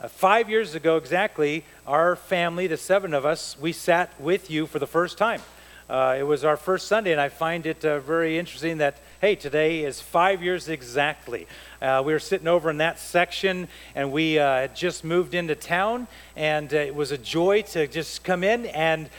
Uh, five years ago, exactly, our family, the seven of us, we sat with you for the first time. Uh, it was our first Sunday, and I find it uh, very interesting that, hey, today is five years exactly. Uh, we were sitting over in that section, and we uh, had just moved into town, and uh, it was a joy to just come in, and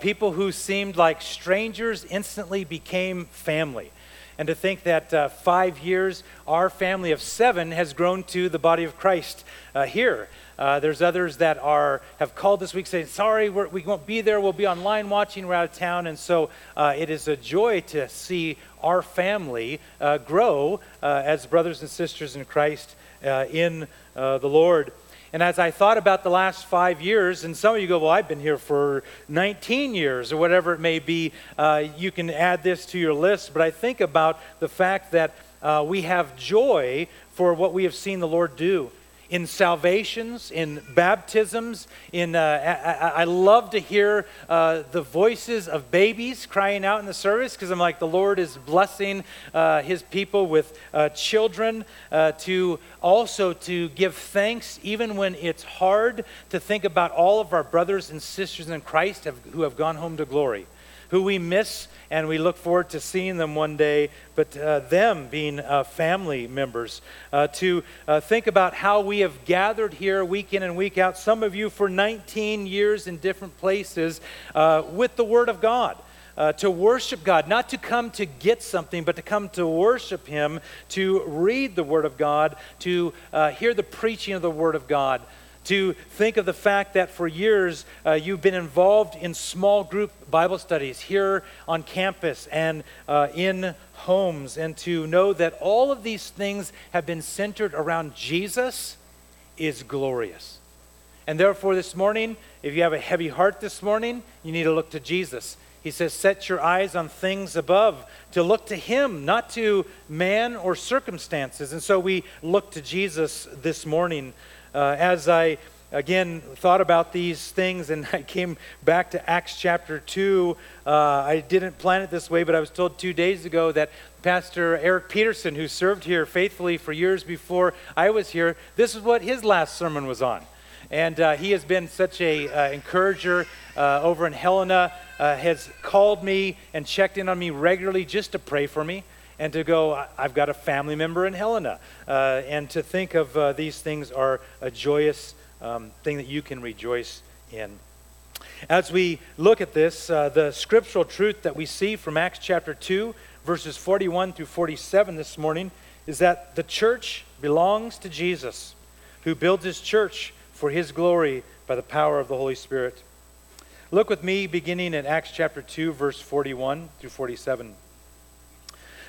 people who seemed like strangers instantly became family and to think that uh, five years, our family of seven has grown to the body of Christ uh, here. Uh, there's others that are have called this week saying, "Sorry, we're, we will not be there. We'll be online watching. We're out of town." And so uh, it is a joy to see our family uh, grow uh, as brothers and sisters in Christ in the Lord. And as I thought about the last five years, and some of you go, Well, I've been here for 19 years, or whatever it may be, uh, you can add this to your list. But I think about the fact that uh, we have joy for what we have seen the Lord do in salvations, in baptisms. In uh, I, I, love to hear uh, the voices of babies crying out in the service because I'm like the Lord is blessing uh, His people with uh, children uh, to also to give thanks even when it's hard to think about all of our brothers and sisters in Christ have, who have gone home to glory who we miss and we look forward to seeing them one day, but uh, them being uh, family members. Uh, to uh, think about how we have gathered here week in and week out, some of you for 19 years in different places, uh, with the Word of God. Uh, to worship God, not to come to get something, but to come to worship Him, to read the Word of God, to hear the preaching of the Word of God to think of the fact that for years uh, you've been involved in small group Bible studies here on campus and uh, in homes, and to know that all of these things have been centered around Jesus is glorious. And therefore, this morning, if you have a heavy heart this morning, you need to look to Jesus. He says, Set your eyes on things above, to look to Him, not to man or circumstances. And so we look to Jesus this morning uh, as I again thought about these things and I came back to Acts chapter 2, uh, I didn't plan it this way, but I was told two days ago that Pastor Eric Peterson, who served here faithfully for years before I was here, this is what his last sermon was on. And uh, he has been such a uh, encourager uh, over in Helena, uh, has called me and checked in on me regularly just to pray for me and to go, I've got a family member in Helena. Uh, and to think of uh, these things are a joyous um, thing that you can rejoice in. As we look at this, uh, the scriptural truth that we see from Acts chapter 2, verses 41 through 47 this morning, is that the church belongs to Jesus, who builds his church for his glory by the power of the Holy Spirit. Look with me beginning in Acts chapter 2, verse 41 through 47.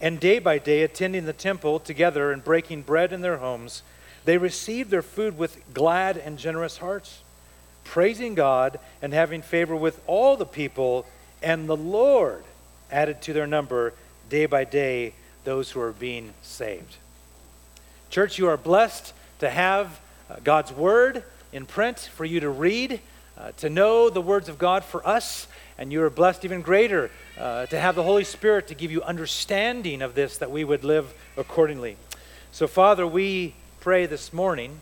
and day by day attending the temple together and breaking bread in their homes, they received their food with glad and generous hearts, praising God and having favor with all the people, and the Lord added to their number day by day those who are being saved. Church, you are blessed to have uh, God's Word in print for you to read, uh, to know the words of God for us and you are blessed even greater uh, to have the Holy Spirit to give you understanding of this that we would live accordingly. So, Father, we pray this morning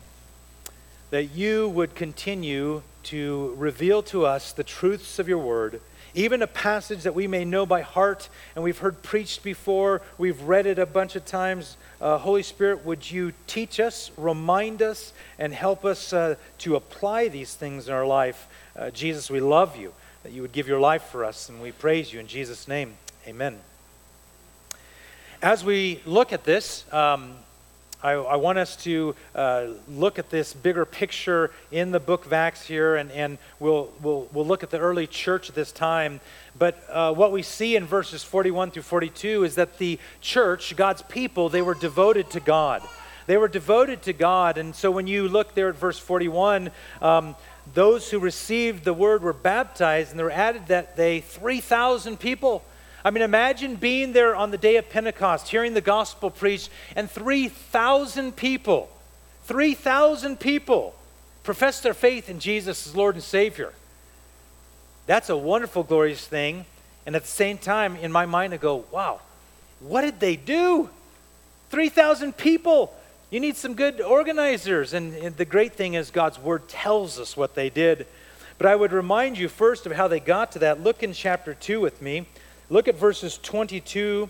that you would continue to reveal to us the truths of your word, even a passage that we may know by heart and we've heard preached before, we've read it a bunch of times. Uh, Holy Spirit, would you teach us, remind us, and help us uh, to apply these things in our life? Uh, Jesus, we love you that you would give your life for us, and we praise you in Jesus' name. Amen. As we look at this, um, I, I, want us to uh, look at this bigger picture in the book of Acts here, and, and we'll, we'll, we'll look at the early church at this time. But uh, what we see in verses 41 through 42 is that the church, God's people, they were devoted to God. They were devoted to God. And so when you look there at verse 41, um, those who received the word were baptized, and there were added that they 3,000 people. I mean, imagine being there on the day of Pentecost, hearing the gospel preached, and 3,000 people, 3,000 people profess their faith in Jesus as Lord and Savior. That's a wonderful, glorious thing. And at the same time, in my mind, I go, wow, what did they do? 3,000 people. You need some good organizers. And, and, the great thing is, God's word tells us what they did. But I would remind you first of how they got to that. Look in chapter 2 with me. Look at verses 22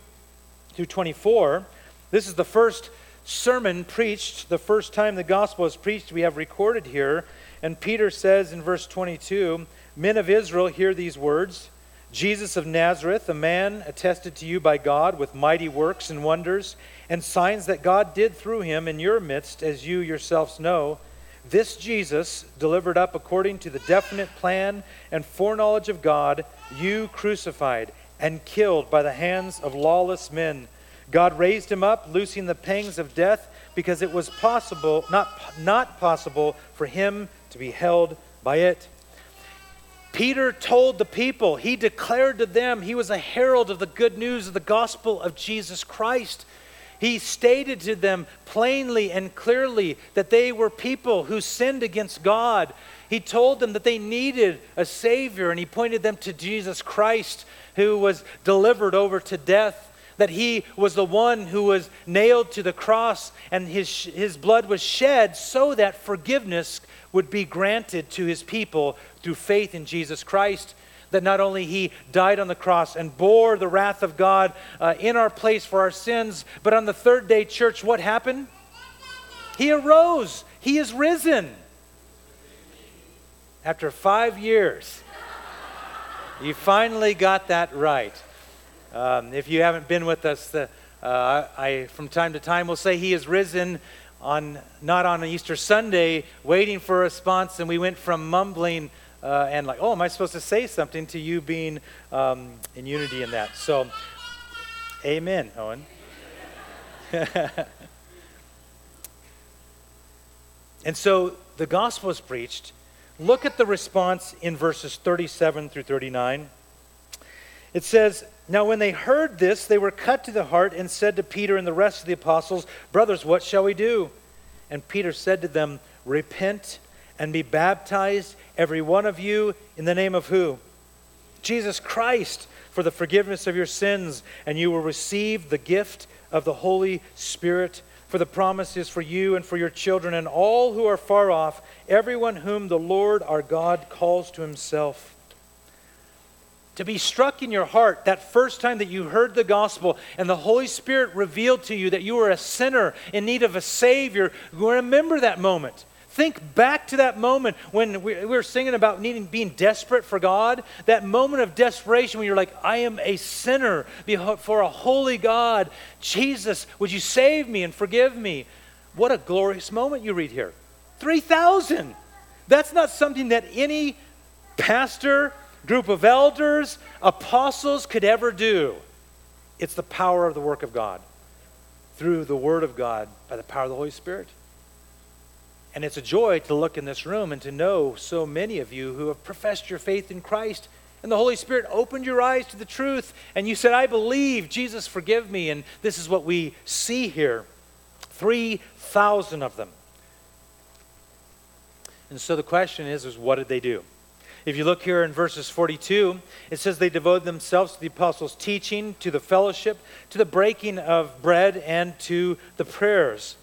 through 24. This is the first sermon preached, the first time the gospel is preached, we have recorded here. And Peter says in verse 22 Men of Israel, hear these words. Jesus of Nazareth, a man attested to you by God with mighty works and wonders and signs that God did through him in your midst, as you yourselves know. This Jesus, delivered up according to the definite plan and foreknowledge of God, you crucified and killed by the hands of lawless men. God raised him up, loosing the pangs of death, because it was possible, not, not possible for him to be held by it. Peter told the people, he declared to them, he was a herald of the good news of the gospel of Jesus Christ. He stated to them plainly and clearly that they were people who sinned against God. He told them that they needed a Savior, and he pointed them to Jesus Christ, who was delivered over to death. That he was the one who was nailed to the cross, and his, his blood was shed so that forgiveness would be granted to his people through faith in Jesus Christ that not only he died on the cross and bore the wrath of God uh, in our place for our sins, but on the third day, church, what happened? He arose. He is risen. After five years, you finally got that right. Um, if you haven't been with us, the, uh, I, from time to time, will say he is risen on not on Easter Sunday, waiting for a response, and we went from mumbling uh, and like, oh, am I supposed to say something to you being um, in unity in that? So, amen, Owen. and so the gospel is preached. Look at the response in verses 37 through 39. It says, Now when they heard this, they were cut to the heart and said to Peter and the rest of the apostles, Brothers, what shall we do? And Peter said to them, Repent and be baptized, every one of you, in the name of who? Jesus Christ, for the forgiveness of your sins, and you will receive the gift of the Holy Spirit. For the promise is for you and for your children and all who are far off, everyone whom the Lord our God calls to himself to be struck in your heart that first time that you heard the gospel and the Holy Spirit revealed to you that you were a sinner in need of a Savior, remember that moment. Think back to that moment when we, were singing about needing, being desperate for God. That moment of desperation when you're like, I am a sinner before a holy God. Jesus, would you save me and forgive me? What a glorious moment you read here. 3,000. That's not something that any pastor, group of elders, apostles could ever do. It's the power of the work of God through the Word of God by the power of the Holy Spirit. And it's a joy to look in this room and to know so many of you who have professed your faith in Christ. And the Holy Spirit opened your eyes to the truth. And you said, I believe, Jesus, forgive me. And this is what we see here 3,000 of them. And so the question is, is what did they do? If you look here in verses 42, it says they devoted themselves to the apostles' teaching, to the fellowship, to the breaking of bread, and to the prayers.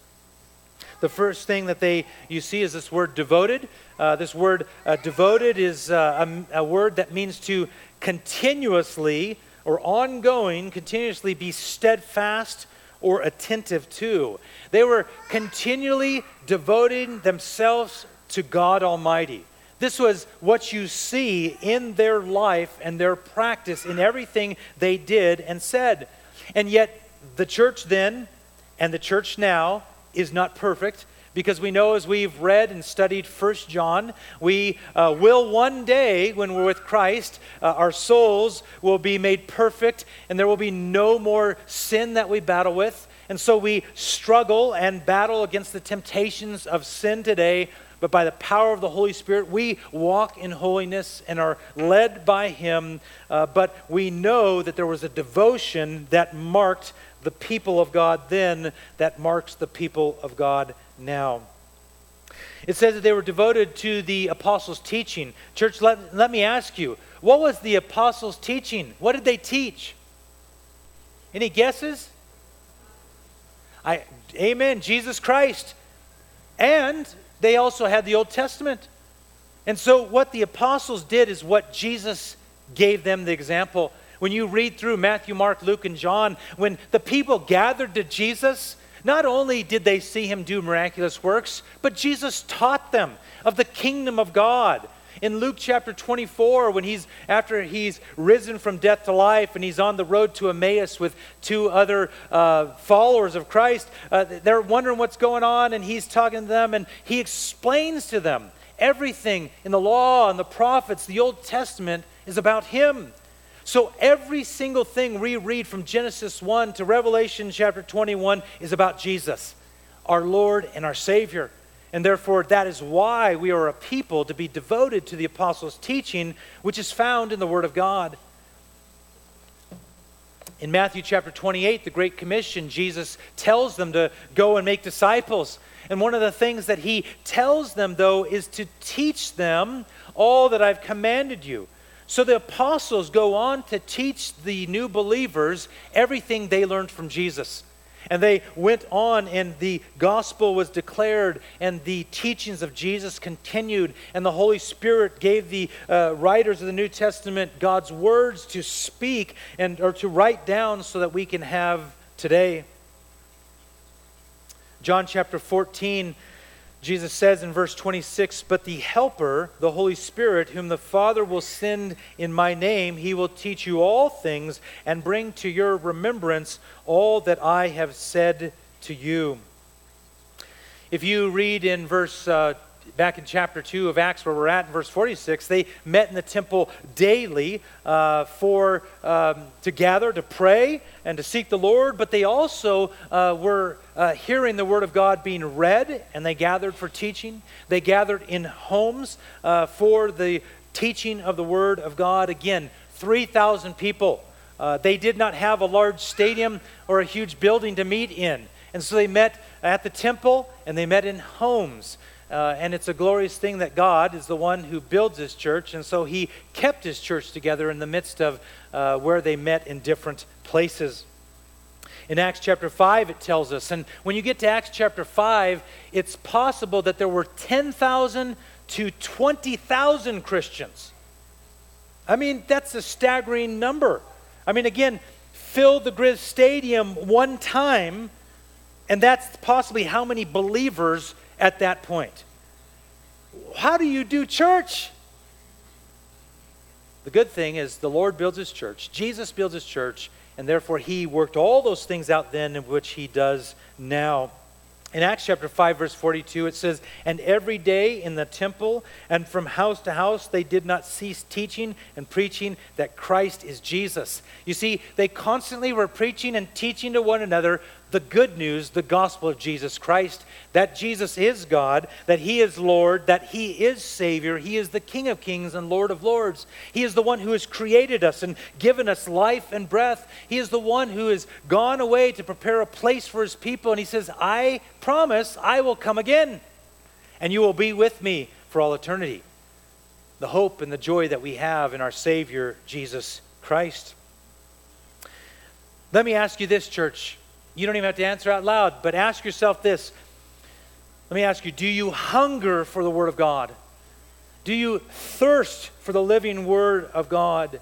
The first thing that they you see is this word devoted. Uh, this word uh, devoted is uh, a, a word that means to continuously or ongoing, continuously be steadfast or attentive to. They were continually devoting themselves to God Almighty. This was what you see in their life and their practice in everything they did and said. And yet, the church then and the church now is not perfect because we know as we've read and studied First John, we uh, will one day, when we're with Christ, uh, our souls will be made perfect and there will be no more sin that we battle with. And so we struggle and battle against the temptations of sin today, but by the power of the Holy Spirit, we walk in holiness and are led by Him. Uh, but we know that there was a devotion that marked the people of God then, that marks the people of God now. It says that they were devoted to the apostles' teaching. Church, let, let me ask you, what was the apostles' teaching? What did they teach? Any guesses? I, amen, Jesus Christ. And they also had the Old Testament. And so, what the apostles did is what Jesus gave them the example. When you read through Matthew, Mark, Luke, and John, when the people gathered to Jesus, not only did they see him do miraculous works, but Jesus taught them of the kingdom of God. In Luke chapter 24, when he's after he's risen from death to life and he's on the road to Emmaus with two other uh, followers of Christ, uh, they're wondering what's going on, and he's talking to them, and he explains to them everything in the law and the prophets, the Old Testament, is about him. So every single thing we read from Genesis 1 to Revelation chapter 21 is about Jesus, our Lord and our Savior. And therefore, that is why we are a people to be devoted to the apostles' teaching, which is found in the Word of God. In Matthew chapter 28, the Great Commission, Jesus tells them to go and make disciples. And one of the things that he tells them, though, is to teach them all that I've commanded you. So the apostles go on to teach the new believers everything they learned from Jesus. And they went on, and the gospel was declared, and the teachings of Jesus continued, and the Holy Spirit gave the uh, writers of the New Testament God's words to speak and or to write down so that we can have today. John chapter 14 Jesus says in verse 26 But the Helper, the Holy Spirit, whom the Father will send in my name, he will teach you all things and bring to your remembrance all that I have said to you. If you read in verse uh, back in chapter 2 of Acts, where we're at in verse 46, they met in the temple daily uh, for um, to gather, to pray, and to seek the Lord. But they also uh, were uh, hearing the word of God being read, and they gathered for teaching. They gathered in homes uh, for the teaching of the word of God. Again, 3,000 people. Uh, they did not have a large stadium or a huge building to meet in. And so they met at the temple and they met in homes. Uh, and it's a glorious thing that God is the one who builds his church. And so he kept his church together in the midst of uh, where they met in different places. In Acts chapter 5, it tells us, and when you get to Acts chapter 5, it's possible that there were 10,000 to 20,000 Christians. I mean, that's a staggering number. I mean, again, fill the Griz Stadium one time, and that's possibly how many believers at that point. How do you do church? The good thing is the Lord builds his church, Jesus builds his church, and therefore he worked all those things out then in which he does now. In Acts chapter 5, verse 42, it says, And every day in the temple and from house to house, they did not cease teaching and preaching that Christ is Jesus. You see, they constantly were preaching and teaching to one another the good news, the gospel of Jesus Christ, that Jesus is God, that He is Lord, that He is Savior, He is the King of kings and Lord of lords. He is the one who has created us and given us life and breath. He is the one who has gone away to prepare a place for His people. And He says, I promise I will come again, and you will be with me for all eternity. The hope and the joy that we have in our Savior, Jesus Christ. Let me ask you this, church. You don't even have to answer out loud, but ask yourself this. Let me ask you do you hunger for the Word of God? Do you thirst for the living Word of God?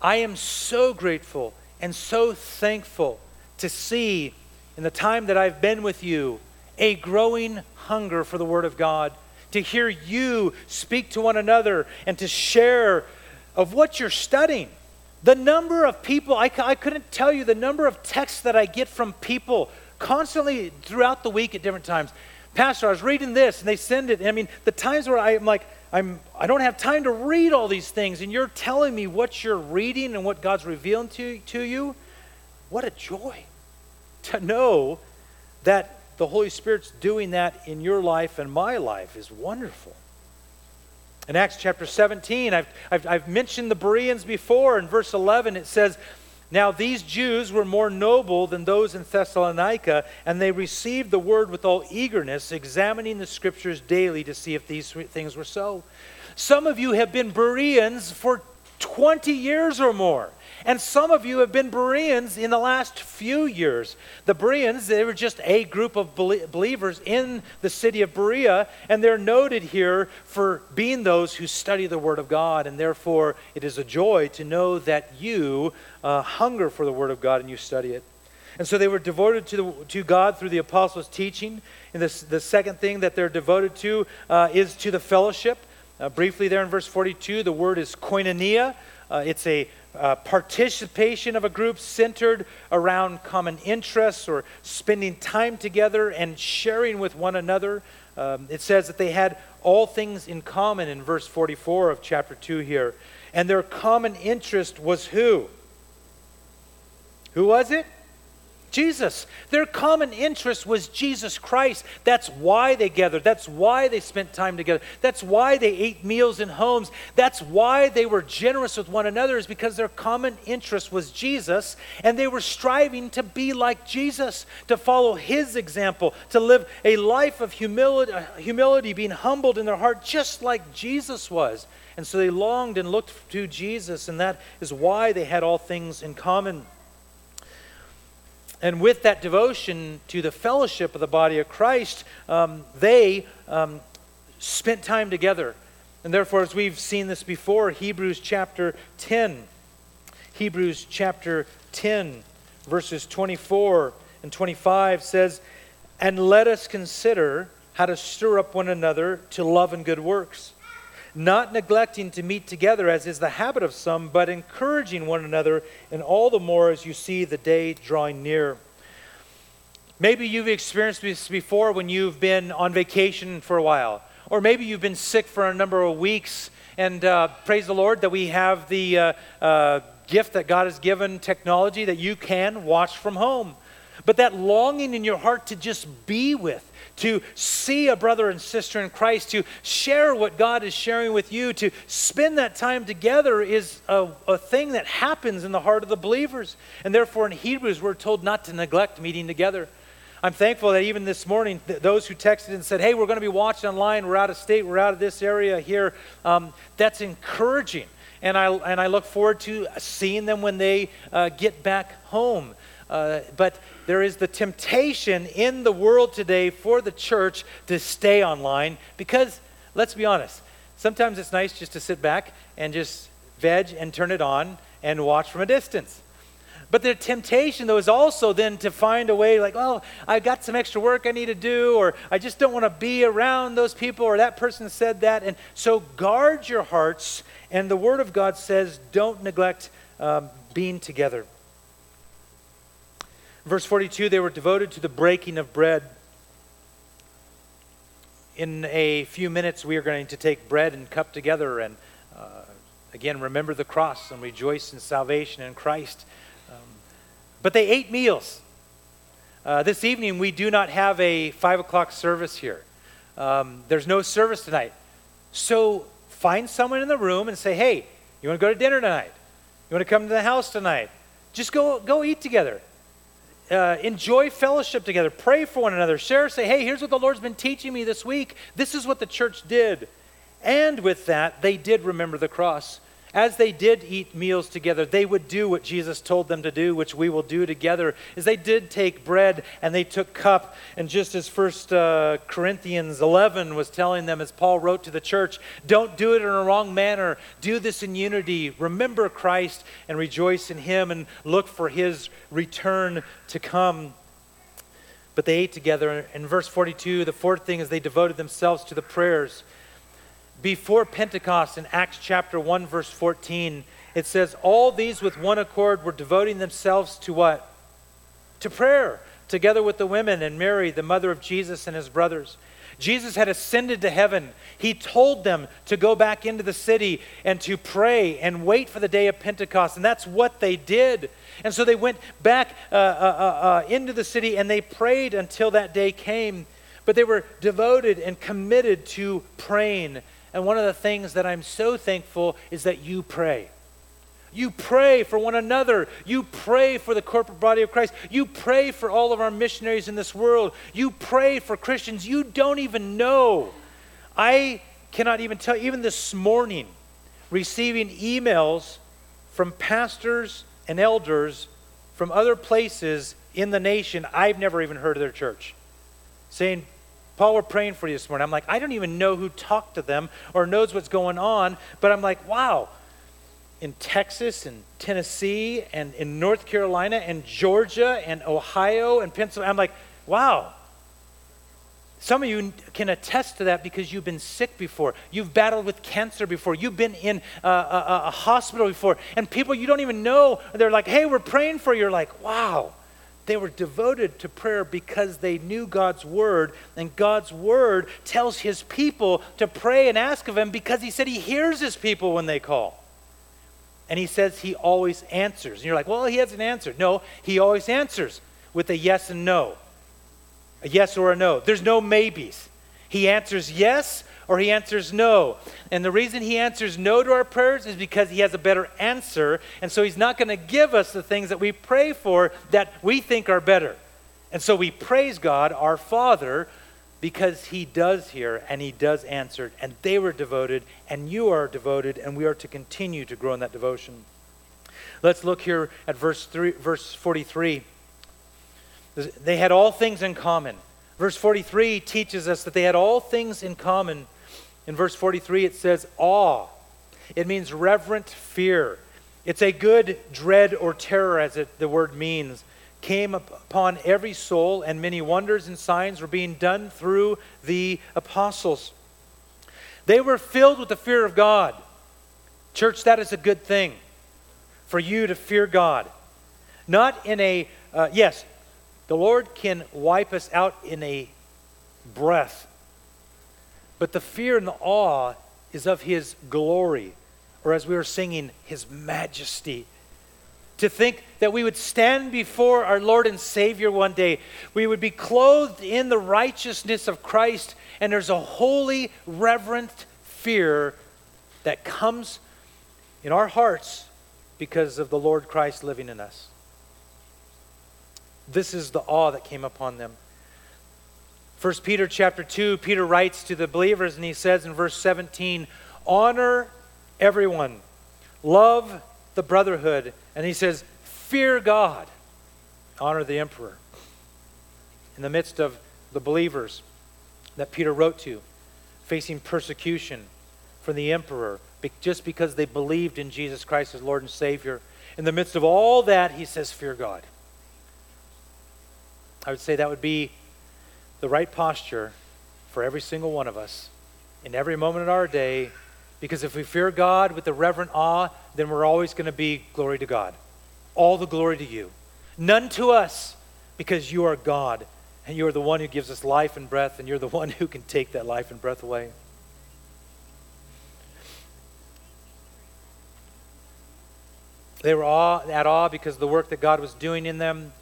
I am so grateful and so thankful to see in the time that I've been with you a growing hunger for the Word of God, to hear you speak to one another and to share of what you're studying. The number of people, I, I couldn't tell you the number of texts that I get from people constantly throughout the week at different times. Pastor, I was reading this and they send it. I mean, the times where I'm like, I'm, I don't have time to read all these things, and you're telling me what you're reading and what God's revealing to, to you. What a joy. to know that the Holy Spirit's doing that in your life and my life is wonderful. In Acts chapter 17, I've, I've, I've, mentioned the Bereans before. In verse 11, it says, Now these Jews were more noble than those in Thessalonica, and they received the word with all eagerness, examining the scriptures daily to see if these things were so. Some of you have been Bereans for 20 years or more. And some of you have been Bereans in the last few years. The Bereans, they were just a group of believers in the city of Berea, and they're noted here for being those who study the Word of God. And therefore, it is a joy to know that you uh, hunger for the Word of God and you study it. And so they were devoted to, the, to God through the apostles' teaching. And this, the second thing that they're devoted to uh, is to the fellowship. Uh, briefly, there in verse 42, the word is koinonia. Uh, it's a uh, participation of a group centered around common interests or spending time together and sharing with one another. Um, it says that they had all things in common in verse 44 of chapter 2 here. And their common interest was who? Who was it? Jesus. Their common interest was Jesus Christ. That's why they gathered. That's why they spent time together. That's why they ate meals in homes. That's why they were generous with one another, is because their common interest was Jesus, and they were striving to be like Jesus, to follow his example, to live a life of humility, uh, humility being humbled in their heart, just like Jesus was. And so they longed and looked to Jesus, and that is why they had all things in common. And with that devotion to the fellowship of the body of Christ, um, they um, spent time together. And therefore, as we've seen this before, Hebrews chapter 10, Hebrews chapter 10, verses 24 and 25 says, And let us consider how to stir up one another to love and good works, not neglecting to meet together as is the habit of some, but encouraging one another, and all the more as you see the day drawing near. Maybe you've experienced this before when you've been on vacation for a while, or maybe you've been sick for a number of weeks. And uh, praise the Lord that we have the uh, uh, gift that God has given technology that you can watch from home. But that longing in your heart to just be with, to see a brother and sister in Christ, to share what God is sharing with you, to spend that time together is a, a, thing that happens in the heart of the believers. And therefore, in Hebrews, we're told not to neglect meeting together. I'm thankful that even this morning, th- those who texted and said, hey, we're going to be watching online, we're out of state, we're out of this area here, um, that's encouraging. And I, and I look forward to seeing them when they uh, get back home. Uh, but there is the temptation in the world today for the church to stay online because, let's be honest, sometimes it's nice just to sit back and just veg and turn it on and watch from a distance. But the temptation, though, is also then to find a way like, oh, I've got some extra work I need to do, or I just don't want to be around those people, or that person said that. And so guard your hearts. And the Word of God says, don't neglect um, being together. Verse 42 they were devoted to the breaking of bread. In a few minutes, we are going to take bread and cup together and uh, again remember the cross and rejoice in salvation in Christ. But they ate meals. Uh, this evening, we do not have a 5 o'clock service here. Um, there's no service tonight. So find someone in the room and say, hey, you want to go to dinner tonight? You want to come to the house tonight? Just go, go eat together. Uh, enjoy fellowship together. Pray for one another. Share, say, hey, here's what the Lord's been teaching me this week. This is what the church did. And with that, they did remember the cross as they did eat meals together, they would do what Jesus told them to do, which we will do together. Is they did take bread and they took cup, and just as First uh, Corinthians 11 was telling them, as Paul wrote to the church, don't do it in a wrong manner. Do this in unity. Remember Christ and rejoice in Him, and look for His return to come. But they ate together. In verse 42, the fourth thing is they devoted themselves to the prayers before Pentecost in Acts chapter 1, verse 14, it says, All these with one accord were devoting themselves to what? To prayer, together with the women and Mary, the mother of Jesus, and his brothers. Jesus had ascended to heaven. He told them to go back into the city and to pray and wait for the day of Pentecost. And that's what they did. And so they went back uh, uh, uh, uh into the city and they prayed until that day came. But they were devoted and committed to praying. And one of the things that I'm so thankful is that you pray. You pray for one another. You pray for the corporate body of Christ. You pray for all of our missionaries in this world. You pray for Christians you don't even know. I cannot even tell, even this morning, receiving emails from pastors and elders from other places in the nation I've never even heard of their church saying, Paul, we're praying for you this morning. I'm like, I don't even know who talked to them or knows what's going on, but I'm like, wow, in Texas and Tennessee and in North Carolina and Georgia and Ohio and Pennsylvania. I'm like, wow. Some of you can attest to that because you've been sick before. You've battled with cancer before. You've been in a, a, a hospital before. And people you don't even know, they're like, hey, we're praying for you. You're like, wow. They were devoted to prayer because they knew God's word, and God's word tells his people to pray and ask of him because he said he hears his people when they call. And he says he always answers. And you're like, well, he hasn't answered. No, he always answers with a yes and no. A yes or a no. There's no maybes. He answers yes or he answers no. And the reason he answers no to our prayers is because he has a better answer. And so he's not going to give us the things that we pray for that we think are better. And so we praise God, our Father, because he does hear and he does answer. And they were devoted, and you are devoted, and we are to continue to grow in that devotion. Let's look here at verse, three, verse 43. They had all things in common. Verse 43 teaches us that they had all things in common. In verse 43, it says awe. It means reverent fear. It's a good dread or terror, as it, the word means came upon every soul, and many wonders and signs were being done through the apostles. They were filled with the fear of God. Church, that is a good thing for you to fear God. Not in a, uh, yes, the Lord can wipe us out in a breath, but the fear and the awe is of His glory, or as we were singing, His majesty to think that we would stand before our Lord and Savior one day. We would be clothed in the righteousness of Christ, and there's a holy, reverent fear that comes in our hearts because of the Lord Christ living in us. This is the awe that came upon them. 1 Peter chapter 2, Peter writes to the believers, and he says in verse 17, Honor everyone, love the brotherhood. And he says, Fear God, honor the emperor. In the midst of the believers that Peter wrote to, facing persecution from the emperor just because they believed in Jesus Christ as Lord and Savior. In the midst of all that, he says, Fear God. I would say that would be the right posture for every single one of us in every moment of our day because if we fear God with the reverent awe, then we're always going to be glory to God. All the glory to you. None to us because you are God and you are the one who gives us life and breath and you're the one who can take that life and breath away. They were awe, at awe because of the work that God was doing in them,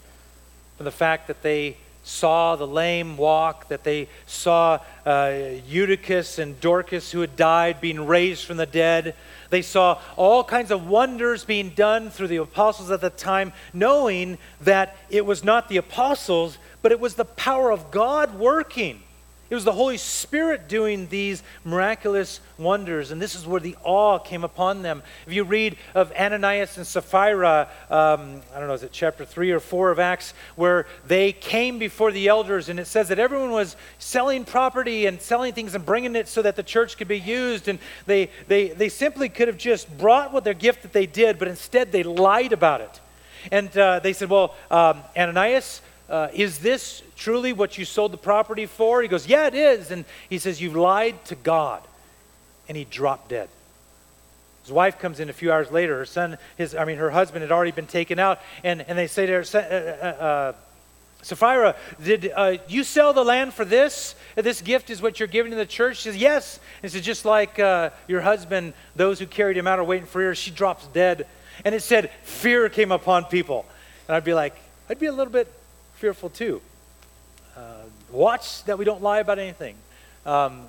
from the fact that they saw the lame walk, that they saw uh, Eutychus and Dorcas who had died being raised from the dead. They saw all kinds of wonders being done through the apostles at the time, knowing that it was not the apostles, but it was the power of God working. It was the Holy Spirit doing these miraculous wonders, and this is where the awe came upon them. If you read of Ananias and Sapphira, um, I don't know, is it chapter 3 or 4 of Acts, where they came before the elders, and it says that everyone was selling property and selling things and bringing it so that the church could be used, and they, they, they simply could have just brought what their gift that they did, but instead they lied about it. And uh, they said, Well, um, Ananias, uh, Is this truly what you sold the property for? He goes, Yeah, it is. And he says, You've lied to God. And he dropped dead. His wife comes in a few hours later. Her son, his, I mean, her husband had already been taken out. And, and they say to her, uh, uh, uh, Sapphira, did uh, you sell the land for this? This gift is what you're giving to the church? She says, Yes. And it's just like uh, your husband, those who carried him out are waiting for her. She drops dead. And it said, Fear came upon people. And I'd be like, I'd be a little bit fearful too. Uh, watch that we don't lie about anything. Um,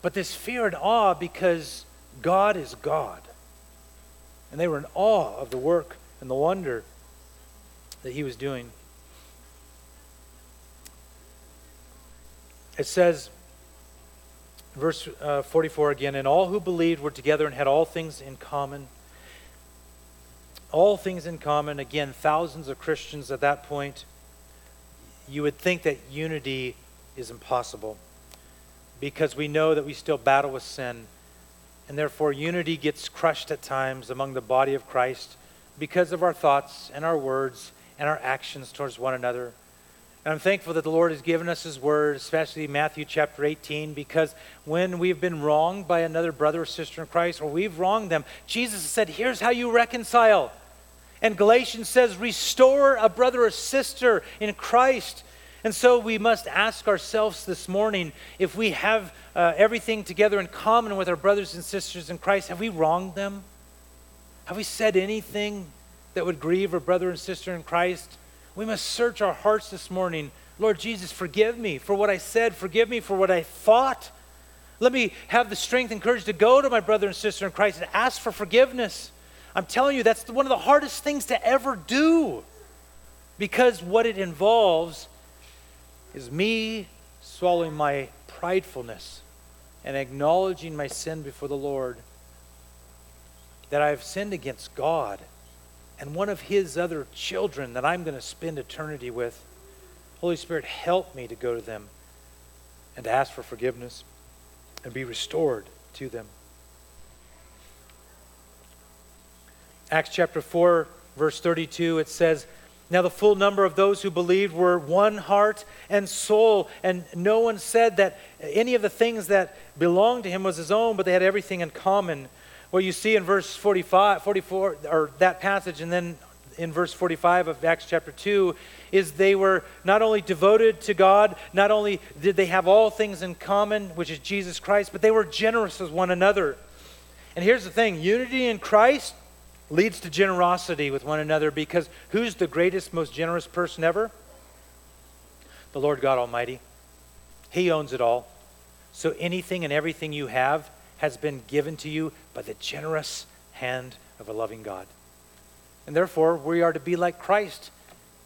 but this fear and awe because God is God. And they were in awe of the work and the wonder that he was doing. It says, verse uh, 44 again, and all who believed were together and had all things in common. All things in common. Again, thousands of Christians at that point. You would think that unity is impossible because we know that we still battle with sin. And therefore, unity gets crushed at times among the body of Christ because of our thoughts and our words and our actions towards one another. And I'm thankful that the Lord has given us His Word, especially Matthew chapter 18, because when we've been wronged by another brother or sister in Christ, or we've wronged them, Jesus said, Here's how you reconcile. And Galatians says, Restore a brother or sister in Christ. And so we must ask ourselves this morning if we have uh, everything together in common with our brothers and sisters in Christ, have we wronged them? Have we said anything that would grieve a brother and sister in Christ? We must search our hearts this morning. Lord Jesus, forgive me for what I said. Forgive me for what I thought. Let me have the strength and courage to go to my brother and sister in Christ and ask for forgiveness. I'm telling you, that's one of the hardest things to ever do because what it involves is me swallowing my pridefulness and acknowledging my sin before the Lord that I have sinned against God and one of his other children that I'm going to spend eternity with. Holy Spirit, help me to go to them and to ask for forgiveness and be restored to them. Acts chapter 4, verse 32, it says, Now the full number of those who believed were one heart and soul, and no one said that any of the things that belonged to him was his own, but they had everything in common. What you see in verse 45, 44, or that passage, and then in verse 45 of Acts chapter 2, is they were not only devoted to God, not only did they have all things in common, which is Jesus Christ, but they were generous with one another. And here's the thing unity in Christ leads to generosity with one another because who's the greatest, most generous person ever? The Lord God Almighty. He owns it all. So anything and everything you have has been given to you by the generous hand of a loving God. And therefore, we are to be like Christ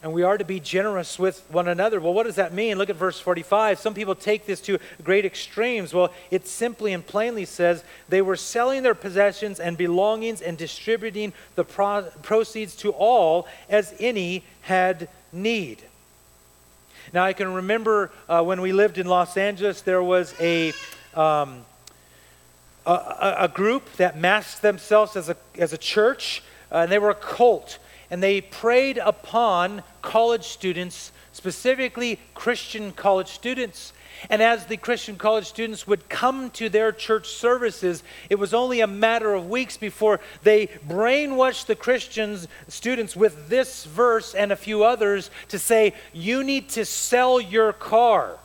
and we are to be generous with one another. Well, what does that mean? Look at verse 45. Some people take this to great extremes. Well, it simply and plainly says they were selling their possessions and belongings and distributing the pro- proceeds to all as any had need. Now, I can remember uh, when we lived in Los Angeles, there was a. Um, a, a, group that masked themselves as a, as a church, uh, and they were a cult. And they preyed upon college students, specifically Christian college students. And as the Christian college students would come to their church services, it was only a matter of weeks before they brainwashed the Christians students with this verse and a few others to say, You need to sell your car.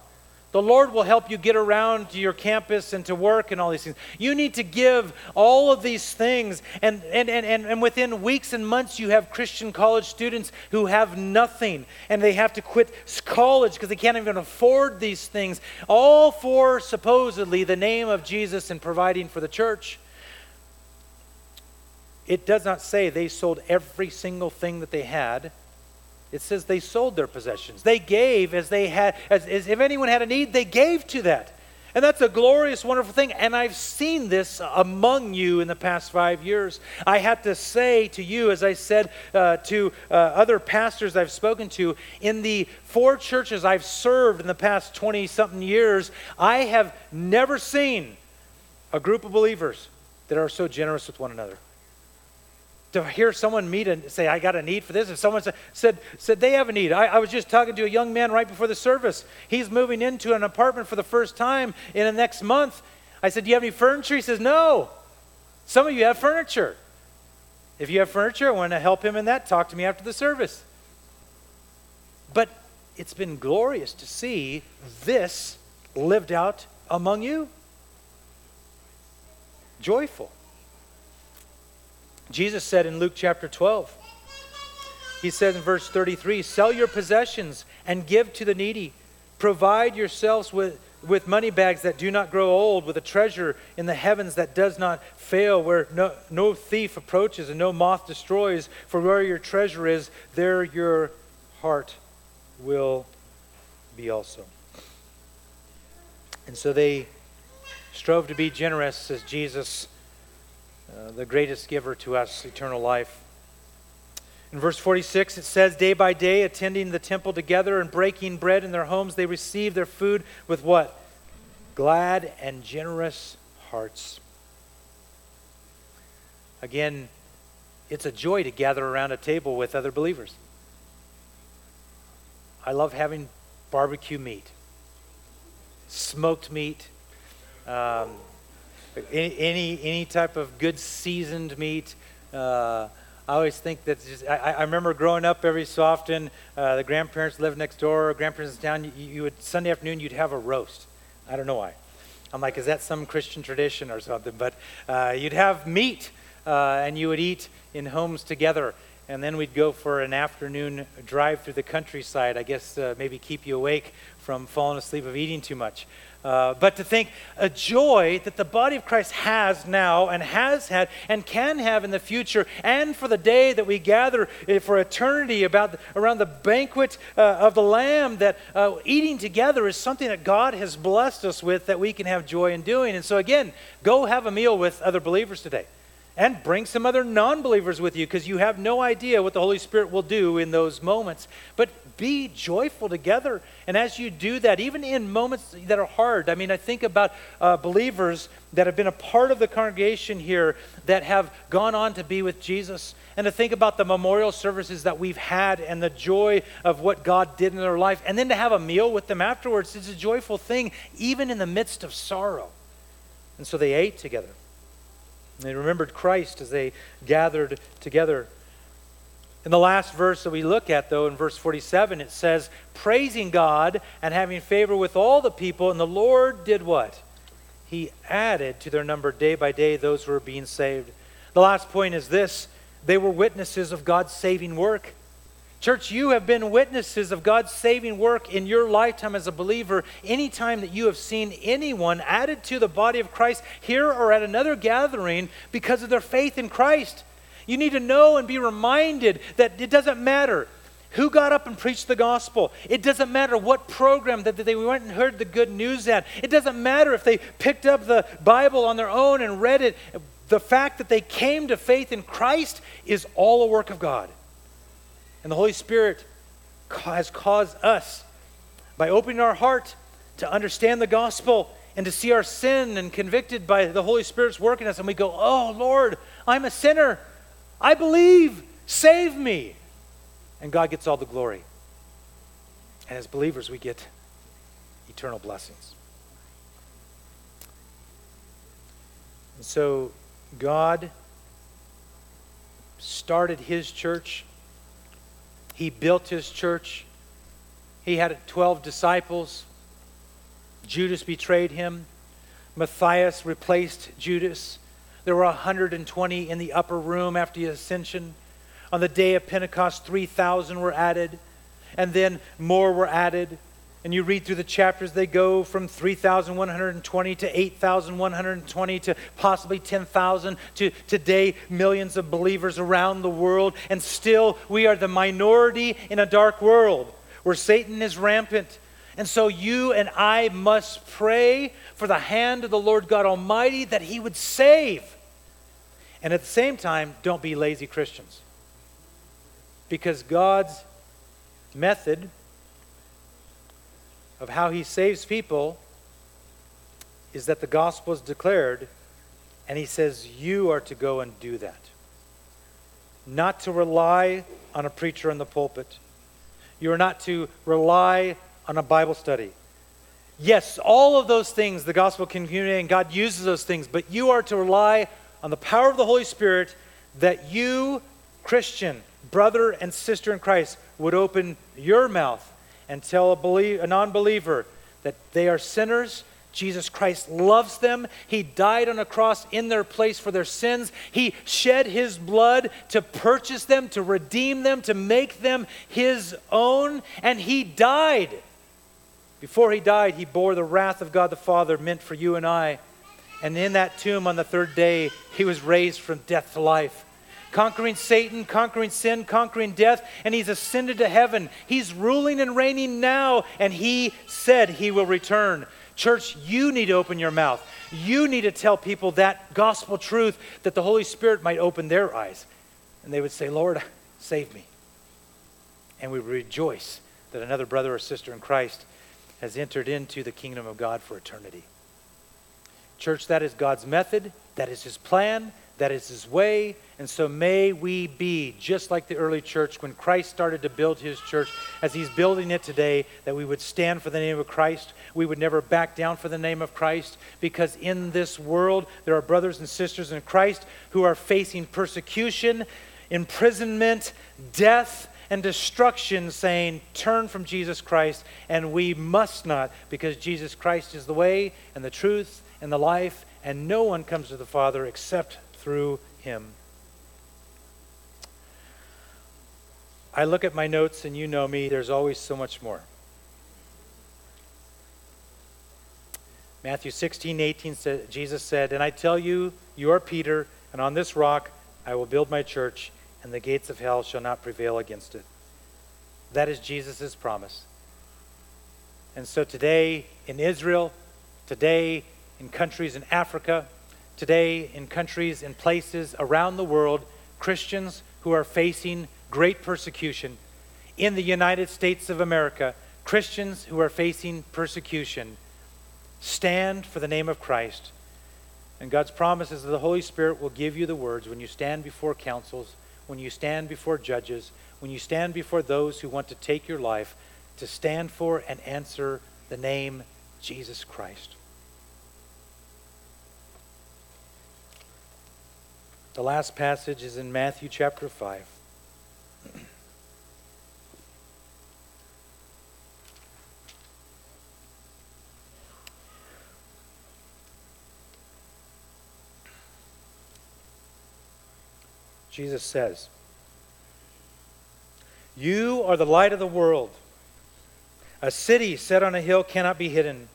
The Lord will help you get around to your campus and to work and all these things. You need to give all of these things. And, and, and, and, and within weeks and months, you have Christian college students who have nothing and they have to quit college because they can't even afford these things, all for supposedly the name of Jesus and providing for the church. It does not say they sold every single thing that they had it says they sold their possessions. They gave as they had, as, as if anyone had a need, they gave to that. And that's a glorious, wonderful thing. And I've seen this among you in the past five years. I had to say to you, as I said uh, to uh, other pastors I've spoken to, in the four churches I've served in the past 20 something years, I have never seen a group of believers that are so generous with one another to hear someone meet and say, I got a need for this. If someone said, said they have a need. I, I, was just talking to a young man right before the service. He's moving into an apartment for the first time in the next month. I said, Do you have any furniture? He says, No. Some of you have furniture. If you have furniture, I want to help him in that. Talk to me after the service. But it's been glorious to see this lived out among you. Joyful. Jesus said in Luke chapter 12, he said in verse 33 Sell your possessions and give to the needy. Provide yourselves with, with money bags that do not grow old, with a treasure in the heavens that does not fail, where no, no thief approaches and no moth destroys. For where your treasure is, there your heart will be also. And so they strove to be generous as Jesus, uh, the greatest giver to us, eternal life. In verse 46, it says, Day by day, attending the temple together and breaking bread in their homes, they received their food with what? Glad and generous hearts. Again, it's a joy to gather around a table with other believers. I love having barbecue meat, smoked meat, um, any, any, type of good seasoned meat. Uh, I always think that's just, I, I, remember growing up every so often, uh, the grandparents lived next door, grandparents in town, you, you, would, Sunday afternoon, you'd have a roast. I don't know why. I'm like, is that some Christian tradition or something? But uh, you'd have meat uh, and you would eat in homes together and then we'd go for an afternoon drive through the countryside. I guess uh, maybe keep you awake from falling asleep of eating too much. Uh, but to think a joy that the body of Christ has now and has had and can have in the future, and for the day that we gather eh, for eternity about around the banquet uh, of the Lamb, that uh, eating together is something that God has blessed us with that we can have joy in doing. And so, again, go have a meal with other believers today. And bring some other non believers with you because you have no idea what the Holy Spirit will do in those moments. But be joyful together. And as you do that, even in moments that are hard, I mean, I think about uh, believers that have been a part of the congregation here that have gone on to be with Jesus. And to think about the memorial services that we've had and the joy of what God did in their life. And then to have a meal with them afterwards is a joyful thing, even in the midst of sorrow. And so they ate together. They remembered Christ as they gathered together. In the last verse that we look at, though, in verse 47, it says, Praising God and having favor with all the people, and the Lord did what? He added to their number day by day those who were being saved. The last point is this they were witnesses of God's saving work. Church, you have been witnesses of God's saving work in your lifetime as a believer anytime that you have seen anyone added to the body of Christ here or at another gathering because of their faith in Christ. You need to know and be reminded that it doesn't matter who got up and preached the gospel. It doesn't matter what program that they went and heard the good news at. It doesn't matter if they picked up the Bible on their own and read it. The fact that they came to faith in Christ is all a work of God. And the Holy Spirit has caused us, by opening our heart to understand the gospel and to see our sin and convicted by the Holy Spirit's work in us, and we go, Oh, Lord, I'm a sinner. I believe. Save me. And God gets all the glory. And as believers, we get eternal blessings. And so, God started His church he built his church. He had 12 disciples. Judas betrayed him. Matthias replaced Judas. There were 120 in the upper room after the ascension. On the day of Pentecost, 3,000 were added, and then more were added and you read through the chapters, they go from 3,120 to 8,120 to possibly 10,000 to today, millions of believers around the world. And still, we are the minority in a dark world where Satan is rampant. And so, you and I must pray for the hand of the Lord God Almighty that He would save. And at the same time, don't be lazy Christians. Because God's method of how he saves people is that the gospel is declared, and he says, You are to go and do that. Not to rely on a preacher in the pulpit. You are not to rely on a Bible study. Yes, all of those things, the gospel can communicate, and God uses those things, but you are to rely on the power of the Holy Spirit that you, Christian, brother and sister in Christ, would open your mouth and tell a, belie- a non believer that they are sinners. Jesus Christ loves them. He died on a cross in their place for their sins. He shed his blood to purchase them, to redeem them, to make them his own. And he died. Before he died, he bore the wrath of God the Father meant for you and I. And in that tomb on the third day, he was raised from death to life conquering Satan, conquering sin, conquering death, and he's ascended to heaven. He's ruling and reigning now, and he said he will return. Church, you need to open your mouth. You need to tell people that gospel truth that the Holy Spirit might open their eyes. And they would say, Lord, save me. And we rejoice that another brother or sister in Christ has entered into the kingdom of God for eternity. Church, that is God's method, that is His plan, that is His way, and so may we be just like the early church when Christ started to build his church, as he's building it today, that we would stand for the name of Christ. We would never back down for the name of Christ, because in this world there are brothers and sisters in Christ who are facing persecution, imprisonment, death, and destruction, saying, Turn from Jesus Christ, and we must not, because Jesus Christ is the way and the truth and the life, and no one comes to the Father except through him. I look at my notes, and you know me, there's always so much more. Matthew 16, 18, said, Jesus said, And I tell you, you are Peter, and on this rock I will build my church, and the gates of hell shall not prevail against it. That is Jesus' promise. And so today in Israel, today in countries in Africa, today in countries and places around the world, Christians who are facing great persecution. In the United States of America, Christians who are facing persecution stand for the name of Christ. And God's promise is that the Holy Spirit will give you the words when you stand before councils, when you stand before judges, when you stand before those who want to take your life, to stand for and answer the name Jesus Christ. The last passage is in Matthew chapter 5. Jesus says, You are the light of the world. A city set on a hill cannot be hidden.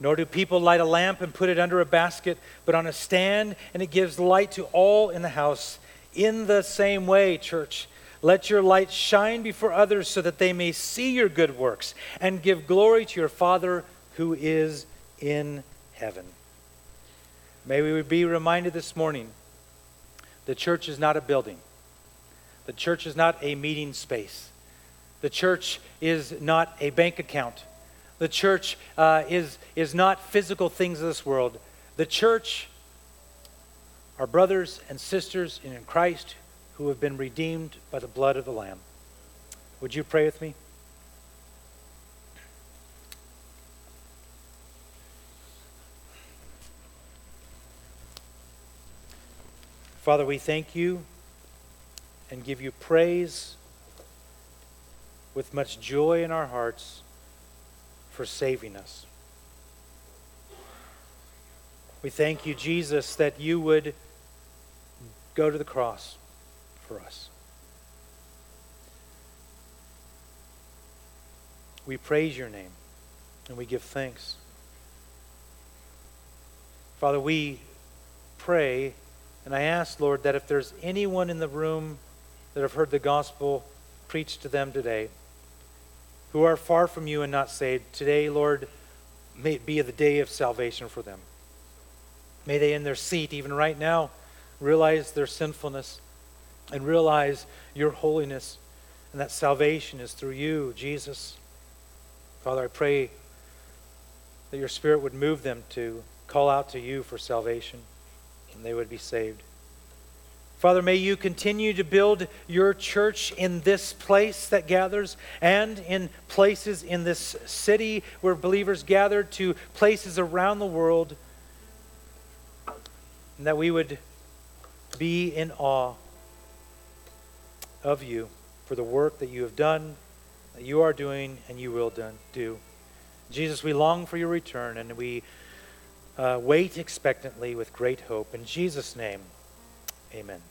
Nor do people light a lamp and put it under a basket, but on a stand, and it gives light to all in the house. In the same way, church, let your light shine before others so that they may see your good works and give glory to your Father who is in heaven. May we be reminded this morning the church is not a building, the church is not a meeting space, the church is not a bank account, the church uh, is, is not physical things of this world. The church are brothers and sisters in Christ who have been redeemed by the blood of the Lamb. Would you pray with me? Father, we thank you and give you praise with much joy in our hearts for saving us. We thank you, Jesus, that you would go to the cross for us. We praise your name and we give thanks. Father, we pray and I ask, Lord, that if there's anyone in the room that have heard the gospel preached to them today, who are far from you and not saved, today, Lord, may it be the day of salvation for them. May they, in their seat, even right now, realize their sinfulness and realize your holiness and that salvation is through you, Jesus. Father, I pray that your Spirit would move them to call out to you for salvation and they would be saved. Father, may you continue to build your church in this place that gathers and in places in this city where believers gather to places around the world, and that we would be in awe of you for the work that you have done, that you are doing and you will do. Jesus, we long for your return and we uh, wait expectantly with great hope. In Jesus' name, amen.